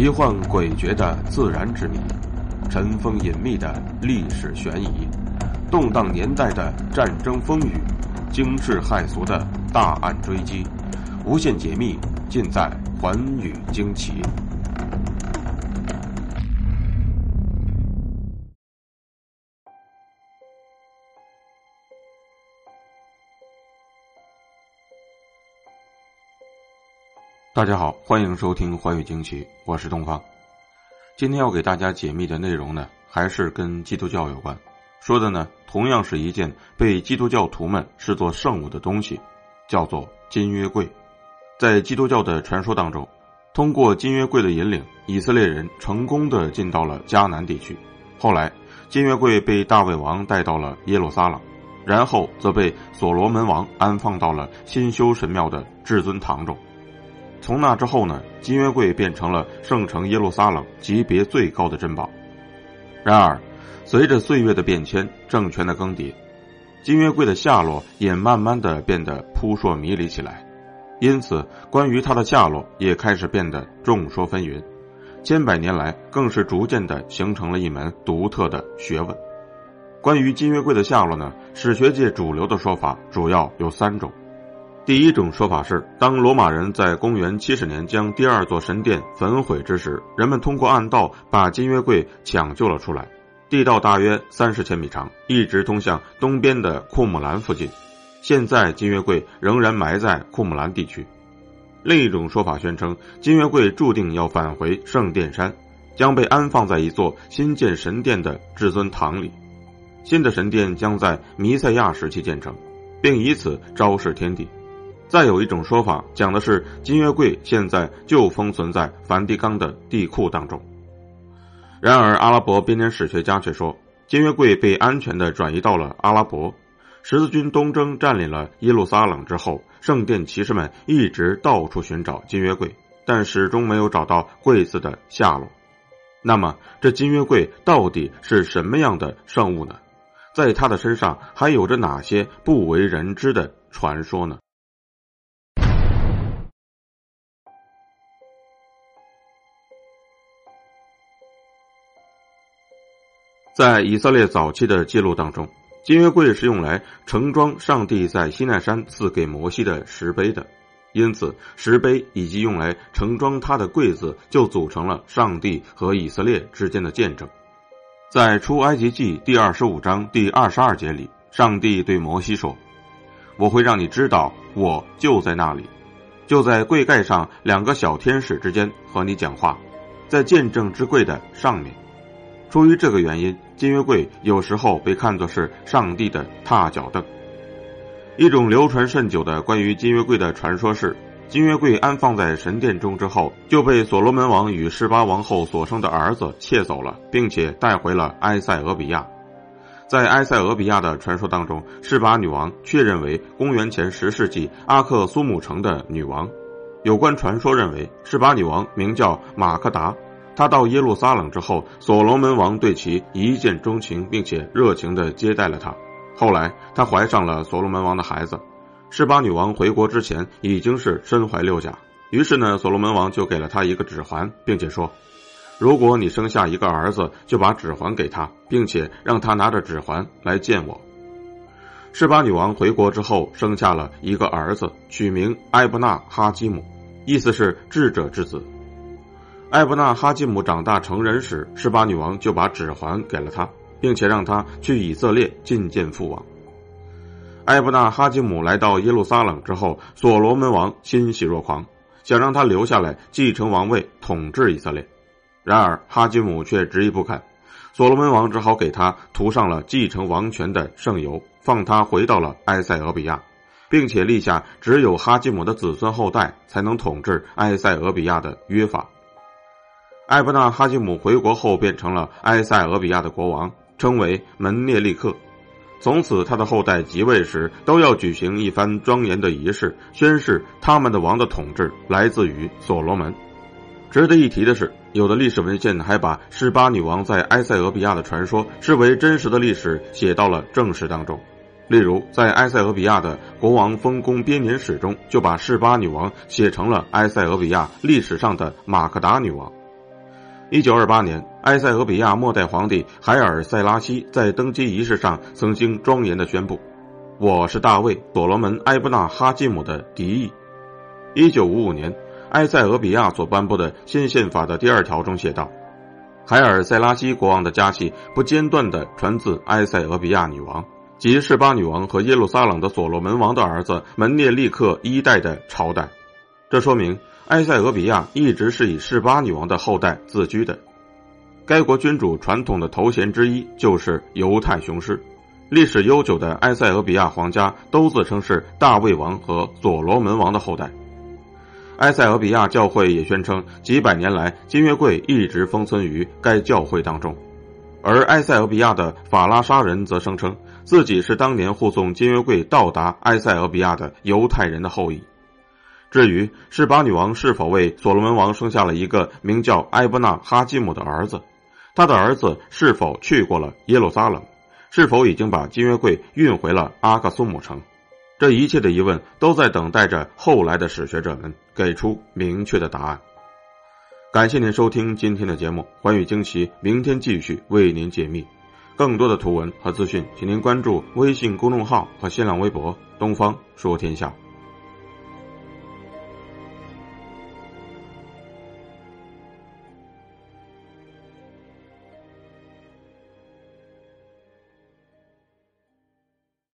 奇幻诡谲的自然之谜，尘封隐秘的历史悬疑，动荡年代的战争风雨，惊世骇俗的大案追击，无限解密尽在《寰宇惊奇》。大家好，欢迎收听《寰宇惊奇》，我是东方。今天要给大家解密的内容呢，还是跟基督教有关，说的呢，同样是一件被基督教徒们视作圣物的东西，叫做金约柜。在基督教的传说当中，通过金约柜的引领，以色列人成功的进到了迦南地区。后来，金约柜被大卫王带到了耶路撒冷，然后则被所罗门王安放到了新修神庙的至尊堂中。从那之后呢，金约柜变成了圣城耶路撒冷级别最高的珍宝。然而，随着岁月的变迁，政权的更迭，金约柜的下落也慢慢的变得扑朔迷离起来。因此，关于它的下落也开始变得众说纷纭。千百年来，更是逐渐的形成了一门独特的学问。关于金约柜的下落呢，史学界主流的说法主要有三种。第一种说法是，当罗马人在公元七十年将第二座神殿焚毁之时，人们通过暗道把金约柜抢救了出来。地道大约三十千米长，一直通向东边的库姆兰附近。现在金约柜仍然埋在库姆兰地区。另一种说法宣称，金约柜注定要返回圣殿山，将被安放在一座新建神殿的至尊堂里。新的神殿将在弥赛亚时期建成，并以此昭示天地。再有一种说法，讲的是金约柜现在就封存在梵蒂冈的地库当中。然而，阿拉伯编年史学家却说，金约柜被安全的转移到了阿拉伯。十字军东征占领了耶路撒冷之后，圣殿骑士们一直到处寻找金约柜，但始终没有找到柜子的下落。那么，这金约柜到底是什么样的圣物呢？在他的身上还有着哪些不为人知的传说呢？在以色列早期的记录当中，金约柜是用来盛装上帝在西奈山赐给摩西的石碑的，因此石碑以及用来盛装它的柜子就组成了上帝和以色列之间的见证。在出埃及记第二十五章第二十二节里，上帝对摩西说：“我会让你知道，我就在那里，就在柜盖上两个小天使之间和你讲话，在见证之柜的上面。”出于这个原因，金约柜有时候被看作是上帝的踏脚凳。一种流传甚久的关于金约柜的传说是：金约柜安放在神殿中之后，就被所罗门王与示巴王后所生的儿子窃走了，并且带回了埃塞俄比亚。在埃塞俄比亚的传说当中，示巴女王确认为公元前十世纪阿克苏姆城的女王。有关传说认为，示巴女王名叫马克达。他到耶路撒冷之后，所罗门王对其一见钟情，并且热情地接待了他。后来，他怀上了所罗门王的孩子。示巴女王回国之前已经是身怀六甲，于是呢，所罗门王就给了他一个指环，并且说：“如果你生下一个儿子，就把指环给他，并且让他拿着指环来见我。”示巴女王回国之后，生下了一个儿子，取名埃布纳哈基姆，意思是智者之子。艾布纳哈基姆长大成人时，施巴女王就把指环给了他，并且让他去以色列觐见父王。艾布纳哈基姆来到耶路撒冷之后，所罗门王欣喜若狂，想让他留下来继承王位，统治以色列。然而哈基姆却执意不肯，所罗门王只好给他涂上了继承王权的圣油，放他回到了埃塞俄比亚，并且立下只有哈基姆的子孙后代才能统治埃塞俄比亚的约法。艾布纳哈基姆回国后变成了埃塞俄比亚的国王，称为门涅利克。从此，他的后代即位时都要举行一番庄严的仪式，宣誓他们的王的统治来自于所罗门。值得一提的是，有的历史文献还把示巴女王在埃塞俄比亚的传说视为真实的历史，写到了正史当中。例如，在埃塞俄比亚的国王丰功编年史中，就把示巴女王写成了埃塞俄比亚历史上的马克达女王。一九二八年，埃塞俄比亚末代皇帝海尔塞拉西在登基仪式上曾经庄严的宣布：“我是大卫·所罗门·埃布纳哈基姆的嫡裔。”一九五五年，埃塞俄比亚所颁布的新宪法的第二条中写道：“海尔塞拉西国王的家系不间断地传自埃塞俄比亚女王及示巴女王和耶路撒冷的所罗门王的儿子门涅利克一代的朝代。”这说明。埃塞俄比亚一直是以示巴女王的后代自居的，该国君主传统的头衔之一就是犹太雄狮。历史悠久的埃塞俄比亚皇家都自称是大卫王和所罗门王的后代。埃塞俄比亚教会也宣称，几百年来金约柜一直封存于该教会当中，而埃塞俄比亚的法拉沙人则声称自己是当年护送金约柜到达埃塞俄比亚的犹太人的后裔。至于示巴女王是否为所罗门王生下了一个名叫埃布纳哈基姆的儿子，他的儿子是否去过了耶路撒冷，是否已经把金约柜运回了阿克苏姆城，这一切的疑问都在等待着后来的史学者们给出明确的答案。感谢您收听今天的节目，寰宇惊奇明天继续为您解密更多的图文和资讯，请您关注微信公众号和新浪微博“东方说天下”。